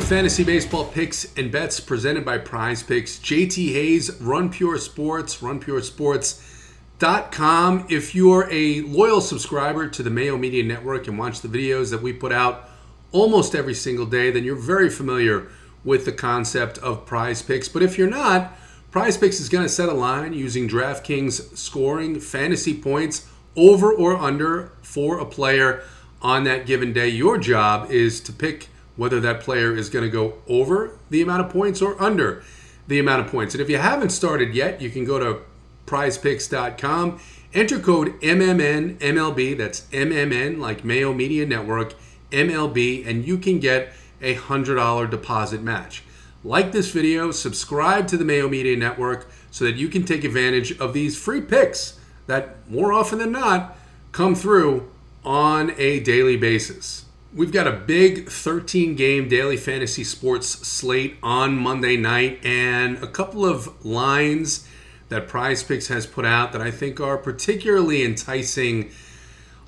to Fantasy Baseball Picks and Bets presented by Prize Picks. JT Hayes, Run Pure Sports, runpuresports.com. If you're a loyal subscriber to the Mayo Media Network and watch the videos that we put out almost every single day, then you're very familiar with the concept of Prize Picks. But if you're not, Prize Picks is going to set a line using DraftKings scoring fantasy points over or under for a player on that given day. Your job is to pick whether that player is going to go over the amount of points or under the amount of points. And if you haven't started yet, you can go to prizepicks.com, enter code MMN that's MMN like Mayo Media Network, MLB, and you can get a $100 deposit match. Like this video, subscribe to the Mayo Media Network so that you can take advantage of these free picks that more often than not come through on a daily basis. We've got a big 13 game daily fantasy sports slate on Monday night and a couple of lines that Prize Picks has put out that I think are particularly enticing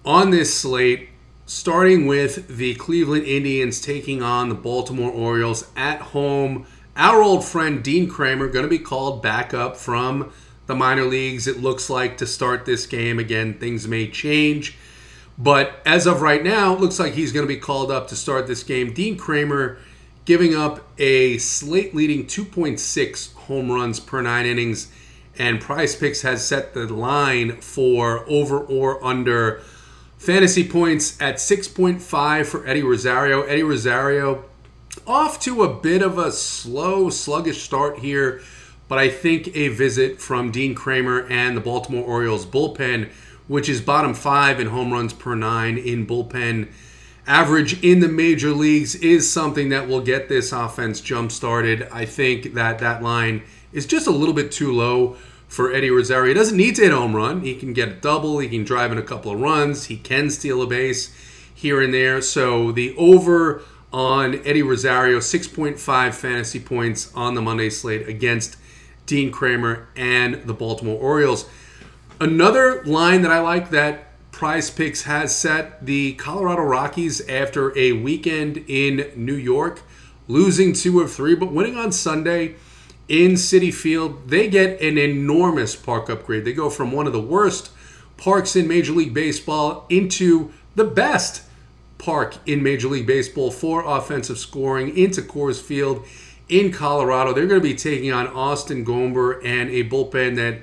on this slate, starting with the Cleveland Indians taking on the Baltimore Orioles at home. Our old friend Dean Kremer going to be called back up from the minor leagues, it looks like, to start this game. Again, things may change. But as of right now, it looks like he's going to be called up to start this game. Dean Kremer giving up a slate leading 2.6 home runs per nine innings, and Prize Picks has set the line for over or under fantasy points at 6.5 for Eddie Rosario. Eddie Rosario off to a bit of a slow, sluggish start here, but I think a visit from Dean Kremer and the Baltimore Orioles bullpen which is bottom five in home runs per nine in bullpen average in the major leagues, is something that will get this offense jump started. I think that that line is just a little bit too low for Eddie Rosario. He doesn't need to hit a home run. He can get a double. He can drive in a couple of runs. He can steal a base here and there. So the over on Eddie Rosario, 6.5 fantasy points on the Monday slate against Dean Kremer and the Baltimore Orioles. Another line that I like that Prize Picks has set the Colorado Rockies after a weekend in New York, losing two of three, but winning on Sunday in Citi Field. They get an enormous park upgrade. They go from one of the worst parks in Major League Baseball into the best park in Major League Baseball for offensive scoring into Coors Field in Colorado. They're going to be taking on Austin Gomber and a bullpen that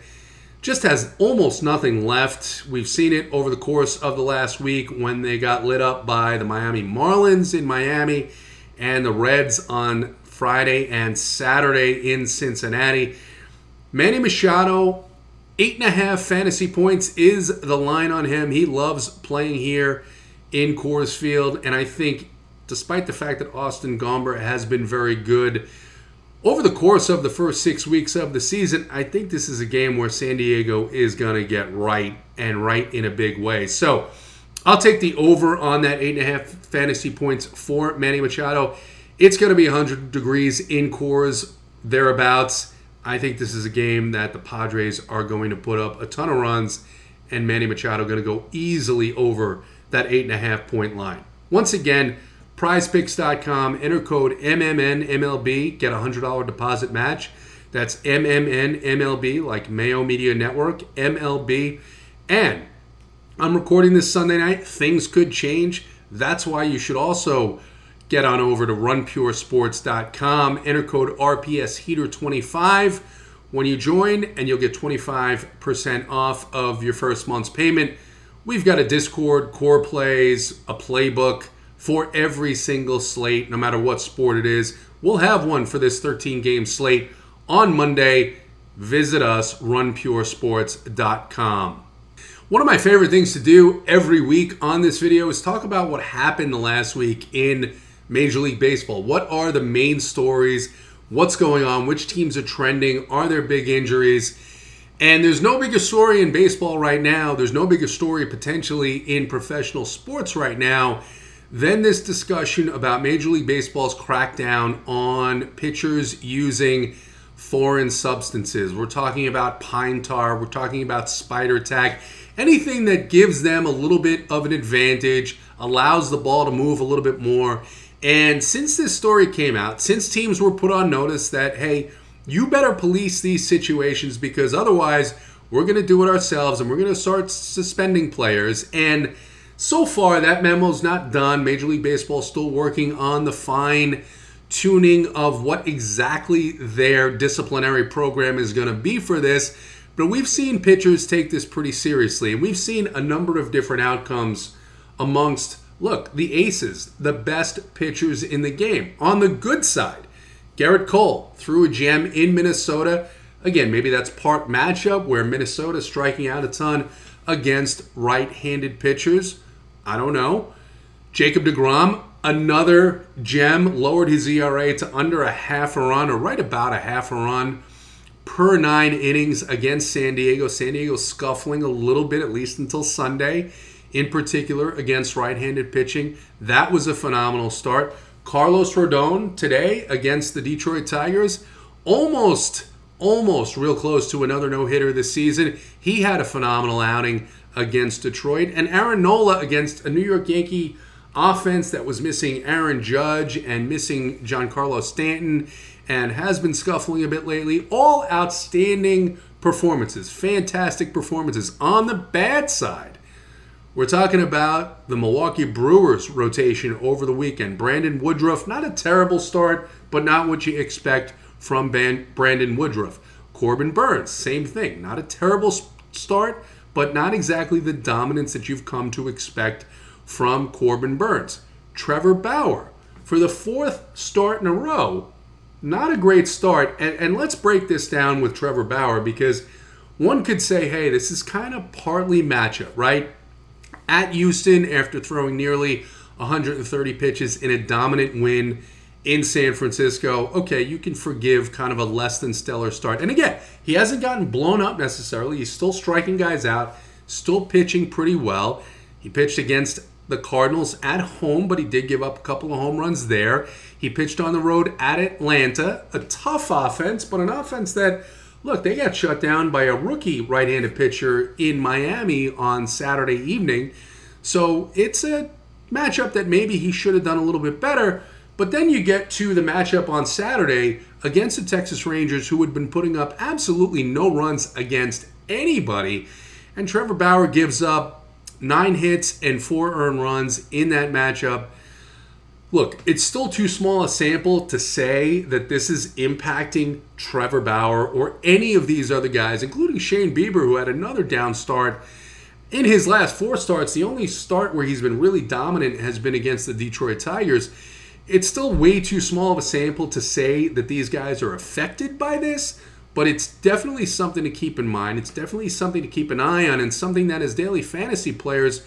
just has almost nothing left. We've seen it over the course of the last week when they got lit up by the Miami Marlins in Miami and the Reds on Friday and Saturday in Cincinnati. Manny Machado, eight and a half fantasy points is the line on him. He loves playing here in Coors Field, and I think, despite the fact that Austin Gomber has been very good over the course of the first six weeks of the season, I think this is a game where San Diego is going to get right and right in a big way. So I'll take the over on that eight and a half fantasy points for Manny Machado. It's going to be 100 degrees in Coors, thereabouts. I think this is a game that the Padres are going to put up a ton of runs, and Manny Machado going to go easily over that eight and a half point line. Once again, prizepicks.com, enter code MMNMLB, get a $100 deposit match. That's MMNMLB, like Mayo Media Network, MLB. And I'm recording this Sunday night. Things could change. That's why you should also get on over to runpuresports.com, enter code RPSHeater25 when you join, and you'll get 25% off of your first month's payment. We've got a Discord, core plays, a playbook for every single slate, no matter what sport it is. We'll have one for this 13 game slate on Monday. Visit us, runpuresports.com. One of my favorite things to do every week on this video is talk about what happened last week in Major League Baseball. What are the main stories? What's going on? Which teams are trending? Are there big injuries? And there's no bigger story in baseball right now. There's no bigger story potentially in professional sports right now then this discussion about Major League Baseball's crackdown on pitchers using foreign substances. We're talking about pine tar, we're talking about spider tack, anything that gives them a little bit of an advantage, allows the ball to move a little bit more, And since this story came out, since teams were put on notice that, hey, you better police these situations because otherwise we're going to do it ourselves and we're going to start suspending players. And so far, that memo's not done. Major League Baseball still working on the fine tuning of what exactly their disciplinary program is going to be for this. But we've seen pitchers take this pretty seriously, and we've seen a number of different outcomes amongst, look, the aces, the best pitchers in the game. On the good side, Gerrit Cole threw a gem in Minnesota. Again, maybe that's part matchup where Minnesota striking out a ton against right handed pitchers. I don't know. Jacob DeGrom, another gem, lowered his ERA to under a half a run or right about a half a run per nine innings against San Diego. San Diego scuffling a little bit, at least until Sunday, in particular against right handed pitching. That was a phenomenal start. Carlos Rodon today against the Detroit Tigers, almost, almost real close to another no hitter this season. He had a phenomenal outing against Detroit. And Aaron Nola against a New York Yankee offense that was missing Aaron Judge and missing Giancarlo Stanton and has been scuffling a bit lately. All outstanding performances, fantastic performances. On the bad side, we're talking about the Milwaukee Brewers rotation over the weekend. Brandon Woodruff, not a terrible start, but not what you expect from Brandon Woodruff. Corbin Burnes, same thing. Not a terrible start, but not exactly the dominance that you've come to expect from Corbin Burnes. Trevor Bauer, for the fourth start in a row, not a great start. And, and let's break this down with Trevor Bauer because one could say, hey, this is kind of partly matchup, right? At Houston, after throwing nearly 130 pitches in a dominant win in San Francisco, okay, you can forgive kind of a less than stellar start. And again, he hasn't gotten blown up necessarily. He's still striking guys out, still pitching pretty well. He pitched against the Cardinals at home, but he did give up a couple of home runs there. He pitched on the road at Atlanta, a tough offense, but an offense that, look, they got shut down by a rookie right handed pitcher in Miami on Saturday evening. So it's a matchup that maybe he should have done a little bit better. But then you get to the matchup on Saturday against the Texas Rangers, who had been putting up absolutely no runs against anybody. And Trevor Bauer gives up nine hits and four earned runs in that matchup. Look, it's still too small a sample to say that this is impacting Trevor Bauer or any of these other guys, including Shane Bieber, who had another down start in his last four starts. The only start where he's been really dominant has been against the Detroit Tigers. It's still way too small of a sample to say that these guys are affected by this but it's definitely something to keep in mind. It's definitely something to keep an eye on, and something that as daily fantasy players,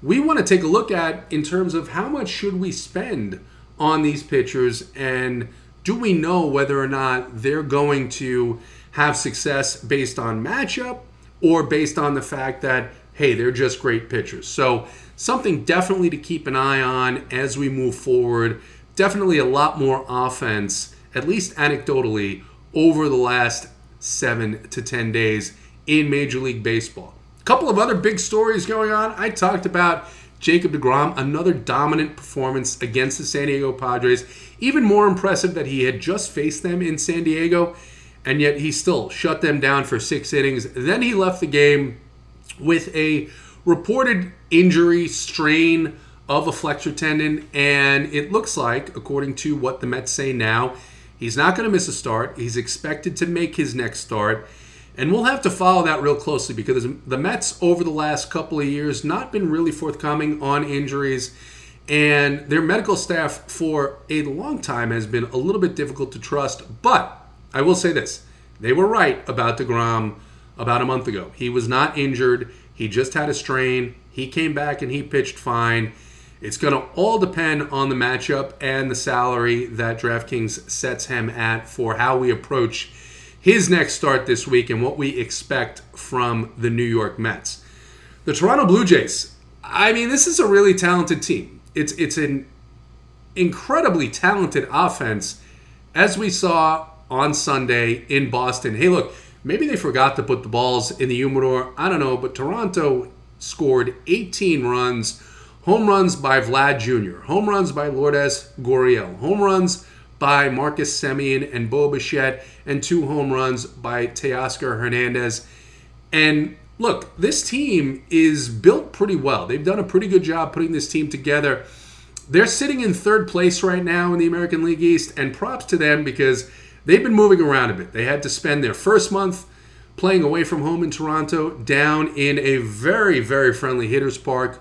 we want to take a look at in terms of how much should we spend on these pitchers, and do we know whether or not they're going to have success based on matchup or based on the fact that hey, they're just great pitchers. So something definitely to keep an eye on as we move forward. Definitely a lot more offense, at least anecdotally, over the last seven to 10 days in Major League Baseball. A couple of other big stories going on. I talked about Jacob DeGrom, another dominant performance against the San Diego Padres. Even more impressive that he had just faced them in San Diego, and yet he still shut them down for six innings. Then he left the game with a reported injury strain of a flexor tendon, and it looks like, according to what the Mets say now, He's not going to miss a start. He's expected to make his next start. And we'll have to follow that real closely because the Mets over the last couple of years not been really forthcoming on injuries and their medical staff for a long time has been a little bit difficult to trust. But I will say this. They were right about DeGrom about a month ago. He was not injured. He just had a strain. He came back and he pitched fine. It's going to all depend on the matchup and the salary that DraftKings sets him at for how we approach his next start this week and what we expect from the New York Mets. The Toronto Blue Jays. I mean, this is a really talented team. It's it's an incredibly talented offense as we saw on Sunday in Boston. Hey, look, maybe they forgot to put the balls in the humidor. I don't know, but Toronto scored 18 runs home runs by Vlad Jr., home runs by Lourdes Gurriel, home runs by Marcus Semien and Bo Bichette, and two home runs by Teoscar Hernandez. And look, this team is built pretty well. They've done a pretty good job putting this team together. They're sitting in third place right now in the American League East, and props to them because they've been moving around a bit. They had to spend their first month playing away from home in Toronto, down in a very, very friendly hitters park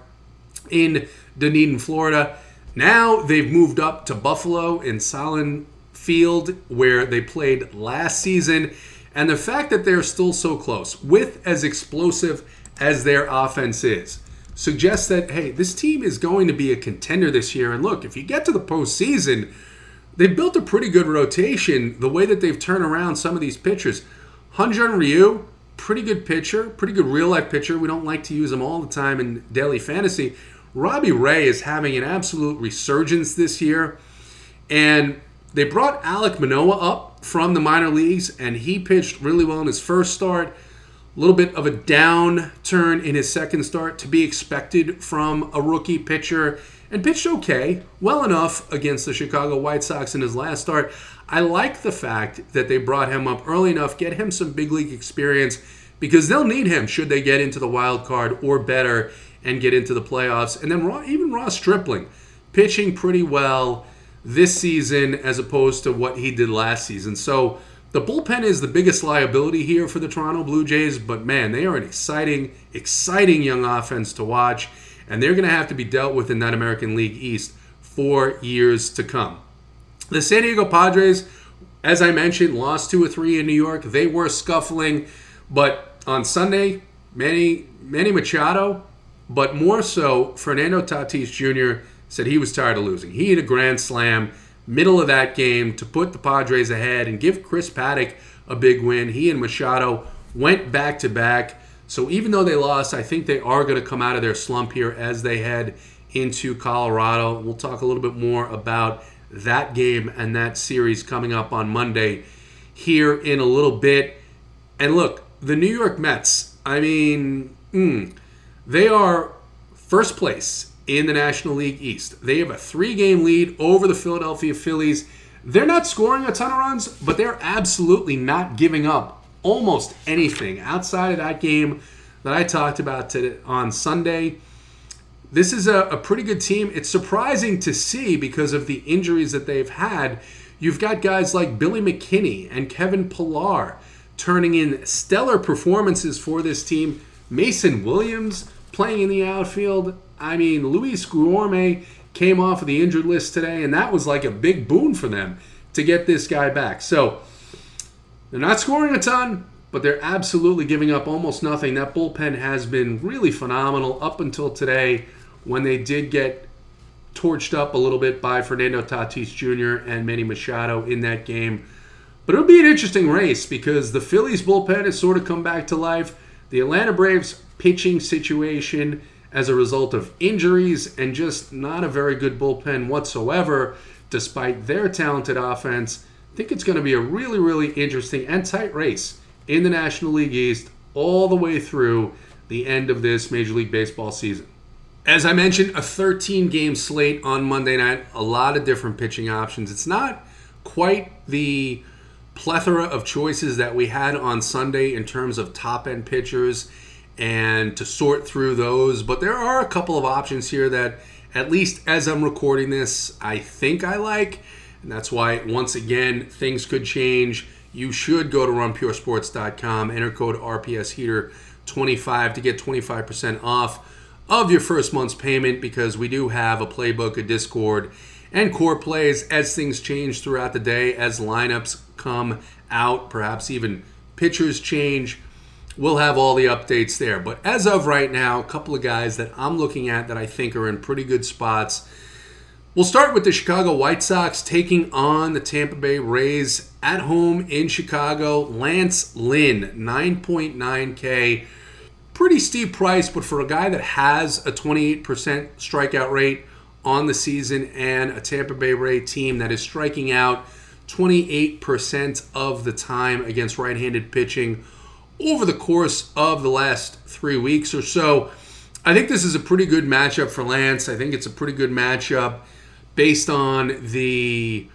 in Dunedin, Florida. Now they've moved up to Buffalo in Sahlen Field, where they played last season. And the fact that they're still so close, with as explosive as their offense is, suggests that, hey, this team is going to be a contender this year. And look, if you get to the postseason, they've built a pretty good rotation the way that they've turned around some of these pitchers. Hyun-jin Ryu, pretty good pitcher, pretty good real life pitcher. We don't like to use him all the time in daily fantasy. Robbie Ray is having an absolute resurgence this year. And they brought Alek Manoah up from the minor leagues, and he pitched really well in his first start. A little bit of a downturn in his second start to be expected from a rookie pitcher, and pitched okay, well enough against the Chicago White Sox in his last start. I like the fact that they brought him up early enough, get him some big league experience, because they'll need him should they get into the wild card or better and get into the playoffs. And then even Ross Stripling pitching pretty well this season as opposed to what he did last season. So the bullpen is the biggest liability here for the Toronto Blue Jays, but man, they are an exciting, exciting young offense to watch, and they're going to have to be dealt with in that American League East for years to come. The San Diego Padres, as I mentioned, lost two or three in New York. They were scuffling, but on Sunday, Manny Manny Machado, but more so Fernando Tatis Jr said he was tired of losing. He hit a grand slam middle of that game to put the Padres ahead and give Chris Paddack a big win. He and Machado went back to back. So even though they lost, I think they are going to come out of their slump here as they head into Colorado. We'll talk a little bit more about that game and that series coming up on Monday here in a little bit. And look, the New York Mets, I mean, mm, they are first place in the National League East. They have a three game lead over the Philadelphia Phillies. They're not scoring a ton of runs, but they're absolutely not giving up almost anything outside of that game that I talked about today, on Sunday. This is a, a pretty good team. It's surprising to see because of the injuries that they've had. You've got guys like Billy McKinney and Kevin Pillar turning in stellar performances for this team. Mason Williams playing in the outfield. I mean, Luis Guillorme came off of the injured list today, and that was like a big boon for them to get this guy back. So they're not scoring a ton, but they're absolutely giving up almost nothing. That bullpen has been really phenomenal up until today when they did get torched up a little bit by Fernando Tatis Jr. and Manny Machado in that game. But it'll be an interesting race because the Phillies bullpen has sort of come back to life. The Atlanta Braves pitching situation as a result of injuries and just not a very good bullpen whatsoever, despite their talented offense. I think it's going to be a really, really interesting and tight race in the National League East all the way through the end of this Major League Baseball season. As I mentioned, a 13 game slate on Monday night, a lot of different pitching options. It's not quite the plethora of choices that we had on Sunday in terms of top end pitchers and to sort through those. But there are a couple of options here that, at least as I'm recording this, I think I like. And that's why, once again, things could change. You should go to runpuresports.com, enter code RPSHeater25 to get 25% off of your first month's payment because we do have a playbook, a Discord, and core plays as things change throughout the day, as lineups come out, perhaps even pitchers change. We'll have all the updates there. But as of right now, a couple of guys that I'm looking at that I think are in pretty good spots. We'll start with the Chicago White Sox taking on the Tampa Bay Rays at home in Chicago. Lance Lynn, 9.9K. Pretty steep price, but for a guy that has a 28% strikeout rate on the season and a Tampa Bay Ray team that is striking out 28% of the time against right handed pitching over the course of the last three weeks or so. I think this is a pretty good matchup for Lance. I think it's a pretty good matchup based on the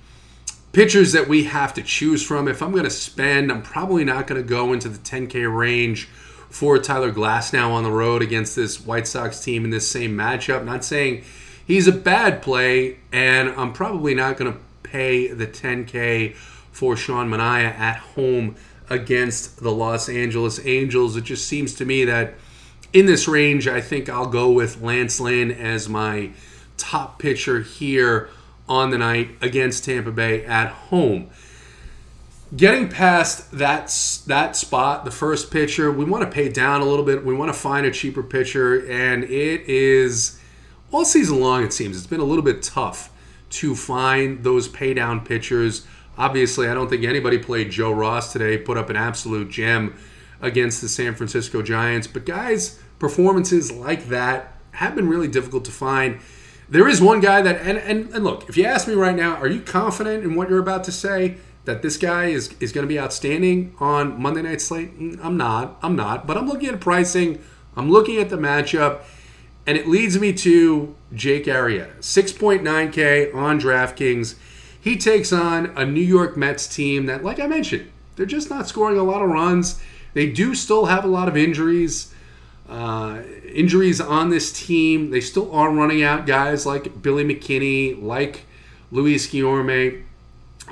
pitchers that we have to choose from. If I'm going to spend, I'm probably not going to go into the 10K range for Tyler Glasnow on the road against this White Sox team in this same matchup. Not saying he's a bad play, and I'm probably not going to pay the 10K for Sean Manaea at home against the Los Angeles Angels. It just seems to me that in this range, I think I'll go with Lance Lynn as my top pitcher here on the night against Tampa Bay at home. Getting past that that spot, the first pitcher, we want to pay down a little bit. We want to find a cheaper pitcher, and it is all season long. It seems it's been a little bit tough to find those pay down pitchers. Obviously, I don't think anybody played Joe Ross today. Put up an absolute gem against the San Francisco Giants, but guys, performances like that have been really difficult to find. There is one guy that, and, and, and look, if you ask me right now, are you confident in what you're about to say? That this guy is, is going to be outstanding on Monday Night Slate? Mm, I'm not. I'm not. But I'm looking at pricing. I'm looking at the matchup. And it leads me to Jake Arrieta. 6.9K on DraftKings. He takes on a New York Mets team that, like I mentioned, they're just not scoring a lot of runs. They do still have a lot of injuries. Uh, injuries on this team. They still are running out guys like Billy McKinney, like Luis Guillorme.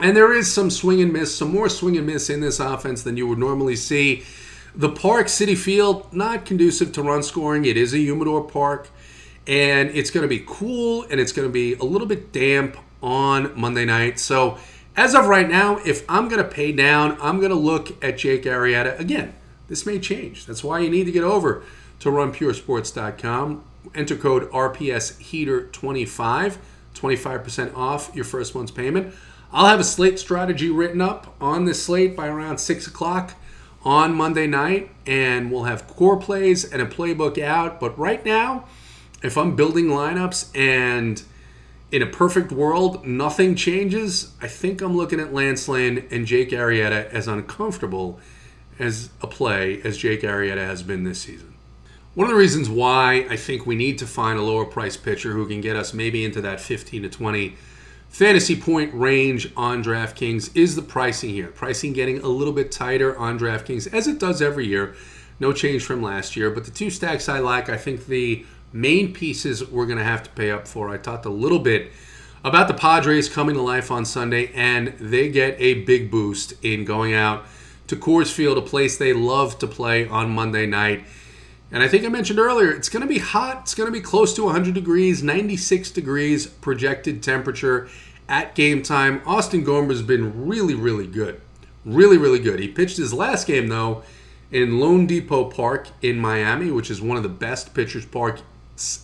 And there is some swing and miss, some more swing and miss in this offense than you would normally see. The Park Citi Field, not conducive to run scoring. It is a humidor park, and it's going to be cool and it's going to be a little bit damp on Monday night. So, as of right now, if I'm going to pay down, I'm going to look at Jake Arrieta. Again, this may change. That's why you need to get over to runpuresports.com. Enter code RPS Heater 25 25% off your first month's payment. I'll have a slate strategy written up on this slate by around 6 o'clock on Monday night, and we'll have core plays and a playbook out. But right now, if I'm building lineups and in a perfect world, nothing changes, I think I'm looking at Lance Lynn and Jake Arrieta as uncomfortable as a play as Jake Arrieta has been this season. One of the reasons why I think we need to find a lower price pitcher who can get us maybe into that 15 to 20 fantasy point range on DraftKings is the pricing here. Pricing getting a little bit tighter on DraftKings as it does every year. No change from last year, but the two stacks I like, I think the main pieces we're going to have to pay up for. I talked a little bit about the Padres coming to life on Sunday, and they get a big boost in going out to Coors Field, a place they love to play on Monday night and I think I mentioned earlier, it's going to be hot. It's going to be close to 100 degrees, 96 degrees projected temperature at game time. Austin Gomber's been really, really good. Really, really good. He pitched his last game, though, in loanDepot Park in Miami, which is one of the best pitchers' parks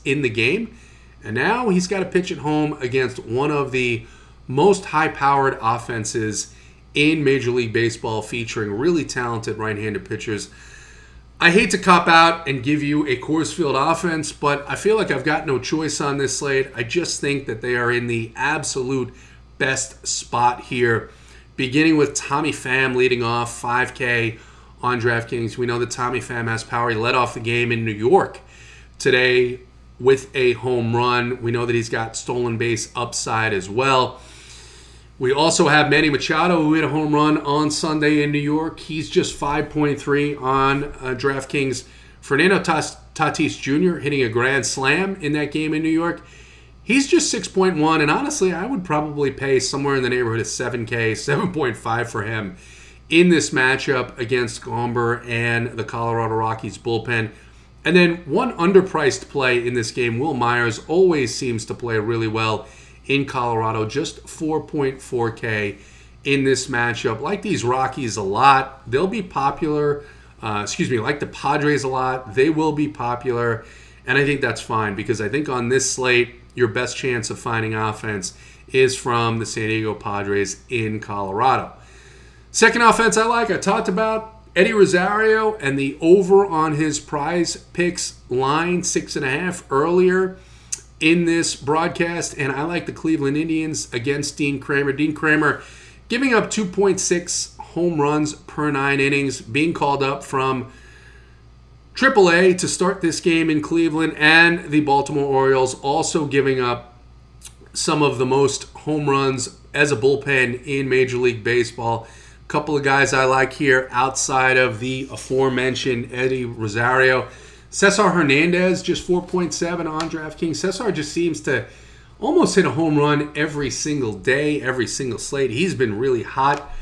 in the game. And now he's got to pitch at home against one of the most high powered offenses in Major League Baseball, featuring really talented right handed pitchers. I hate to cop out and give you a Coors Field offense, but I feel like I've got no choice on this slate. I just think that they are in the absolute best spot here. Beginning with Tommy Pham leading off 5K on DraftKings. We know that Tommy Pham has power. He led off the game in New York today with a home run. We know that he's got stolen base upside as well. We also have Manny Machado, who hit a home run on Sunday in New York. He's just 5.3 on uh, DraftKings. Fernando Tatis Jr. hitting a grand slam in that game in New York. He's just 6.1, and honestly, I would probably pay somewhere in the neighborhood of 7K, 7.5 for him in this matchup against Gomber and the Colorado Rockies bullpen. And then one underpriced play in this game, Wil Myers always seems to play really well in Colorado, just 4.4K in this matchup. Like these Rockies a lot, they'll be popular. Uh, excuse me, like the Padres a lot, they will be popular. And I think that's fine because I think on this slate, your best chance of finding offense is from the San Diego Padres in Colorado. Second offense I like, I talked about Eddie Rosario and the over on his prize picks line, six and a half earlier in this broadcast, and I like the Cleveland Indians against Dean Kremer. Dean Kremer giving up 2.6 home runs per nine innings, being called up from AAA to start this game in Cleveland, and the Baltimore Orioles also giving up some of the most home runs as a bullpen in Major League Baseball. Couple of guys I like here outside of the aforementioned Eddie Rosario. Cesar Hernandez, just 4.7 on DraftKings. Cesar just seems to almost hit a home run every single day, every single slate. He's been really hot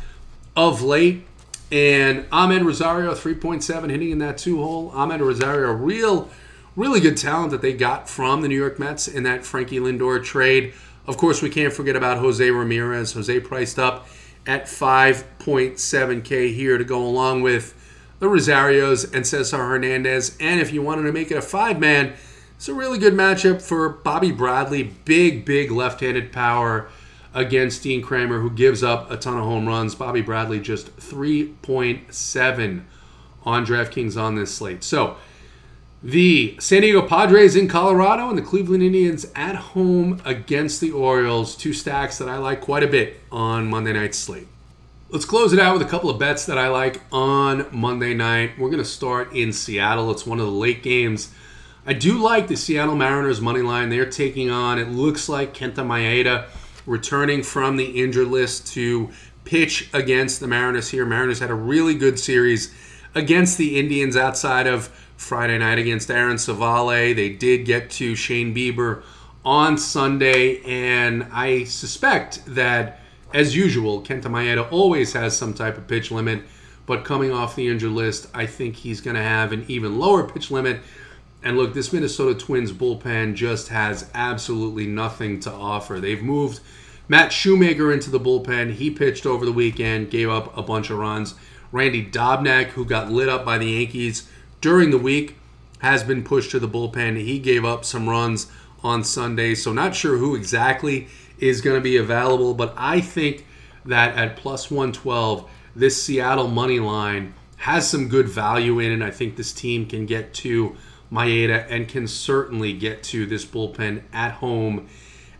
of late. And Amed Rosario, 3.7, hitting in that two hole. Amed Rosario, real, really good talent that they got from the New York Mets in that Frankie Lindor trade. Of course, we can't forget about Jose Ramirez. Jose priced up at 5.7K here to go along with the Rosarios and Cesar Hernandez. And if you wanted to make it a five man, it's a really good matchup for Bobby Bradley. Big, big left handed power against Dean Kremer, who gives up a ton of home runs. Bobby Bradley just 3.7 on DraftKings on this slate. So the San Diego Padres in Colorado and the Cleveland Indians at home against the Orioles. Two stacks that I like quite a bit on Monday night slate. Let's close it out with a couple of bets that I like on Monday night. We're going to start in Seattle. It's one of the late games. I do like the Seattle Mariners money line. They're taking on, it looks like Kenta Maeda returning from the injured list to pitch against the Mariners here. Mariners had a really good series against the Indians outside of Friday night against Aaron Civale. They did get to Shane Bieber on Sunday, and I suspect that as usual, Kenta Maeda always has some type of pitch limit, but coming off the injured list, I think he's going to have an even lower pitch limit. And look, this Minnesota Twins bullpen just has absolutely nothing to offer. They've moved Matt Shoemaker into the bullpen. He pitched over the weekend, gave up a bunch of runs. Randy Dobnak, who got lit up by the Yankees during the week, has been pushed to the bullpen. He gave up some runs on Sunday, so not sure who exactly is going to be available. But I think that at plus 112, this Seattle money line has some good value in it. I think this team can get to Maeda and can certainly get to this bullpen at home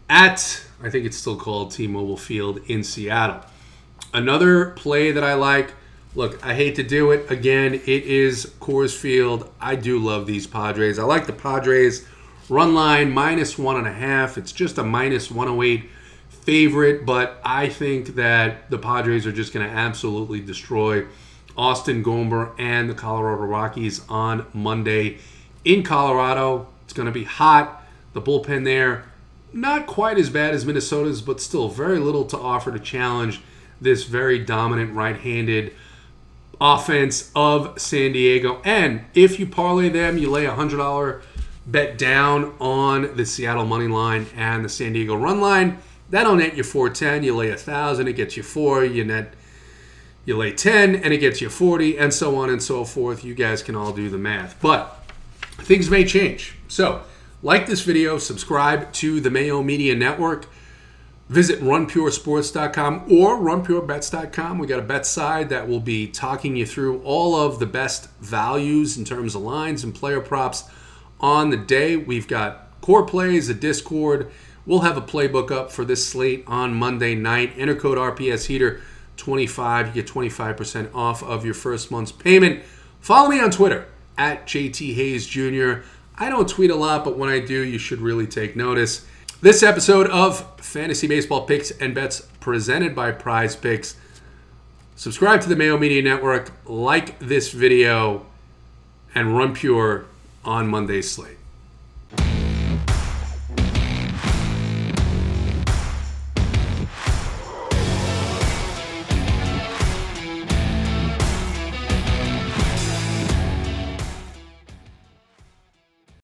at, I think it's still called T Mobile Field in Seattle. Another play that I like. Look, I hate to do it. Again, it is Coors Field. I do love these Padres. I like the Padres Run line minus one and a half. It's just a minus 108 favorite, but I think that the Padres are just going to absolutely destroy Austin Gomber and the Colorado Rockies on Monday in Colorado. It's going to be hot. The bullpen there, not quite as bad as Minnesota's, but still very little to offer to challenge this very dominant right handed offense of San Diego. And if you parlay them, you lay a $100 bet down on the Seattle money line and the San Diego run line. That'll net you 410. You lay a thousand, it gets you four. You net you lay 10 and it gets you 40 and so on and so forth. You guys can all do the math. But things may change. So, like this video, subscribe to the Mayo Media Network. Visit runpuresports.com or runpurebets.com. We got a bet side that will be talking you through all of the best values in terms of lines and player props on the day. We've got core plays, a Discord. We'll have a playbook up for this slate on Monday night. Enter code RPS Heater 25. You get 25% off of your first month's payment. Follow me on Twitter at JT Hayes Jr. I don't tweet a lot, but when I do, you should really take notice. This episode of Fantasy Baseball Picks and Bets presented by Prize Picks. Subscribe to the Mayo Media Network, like this video, and run pure on Monday's slate.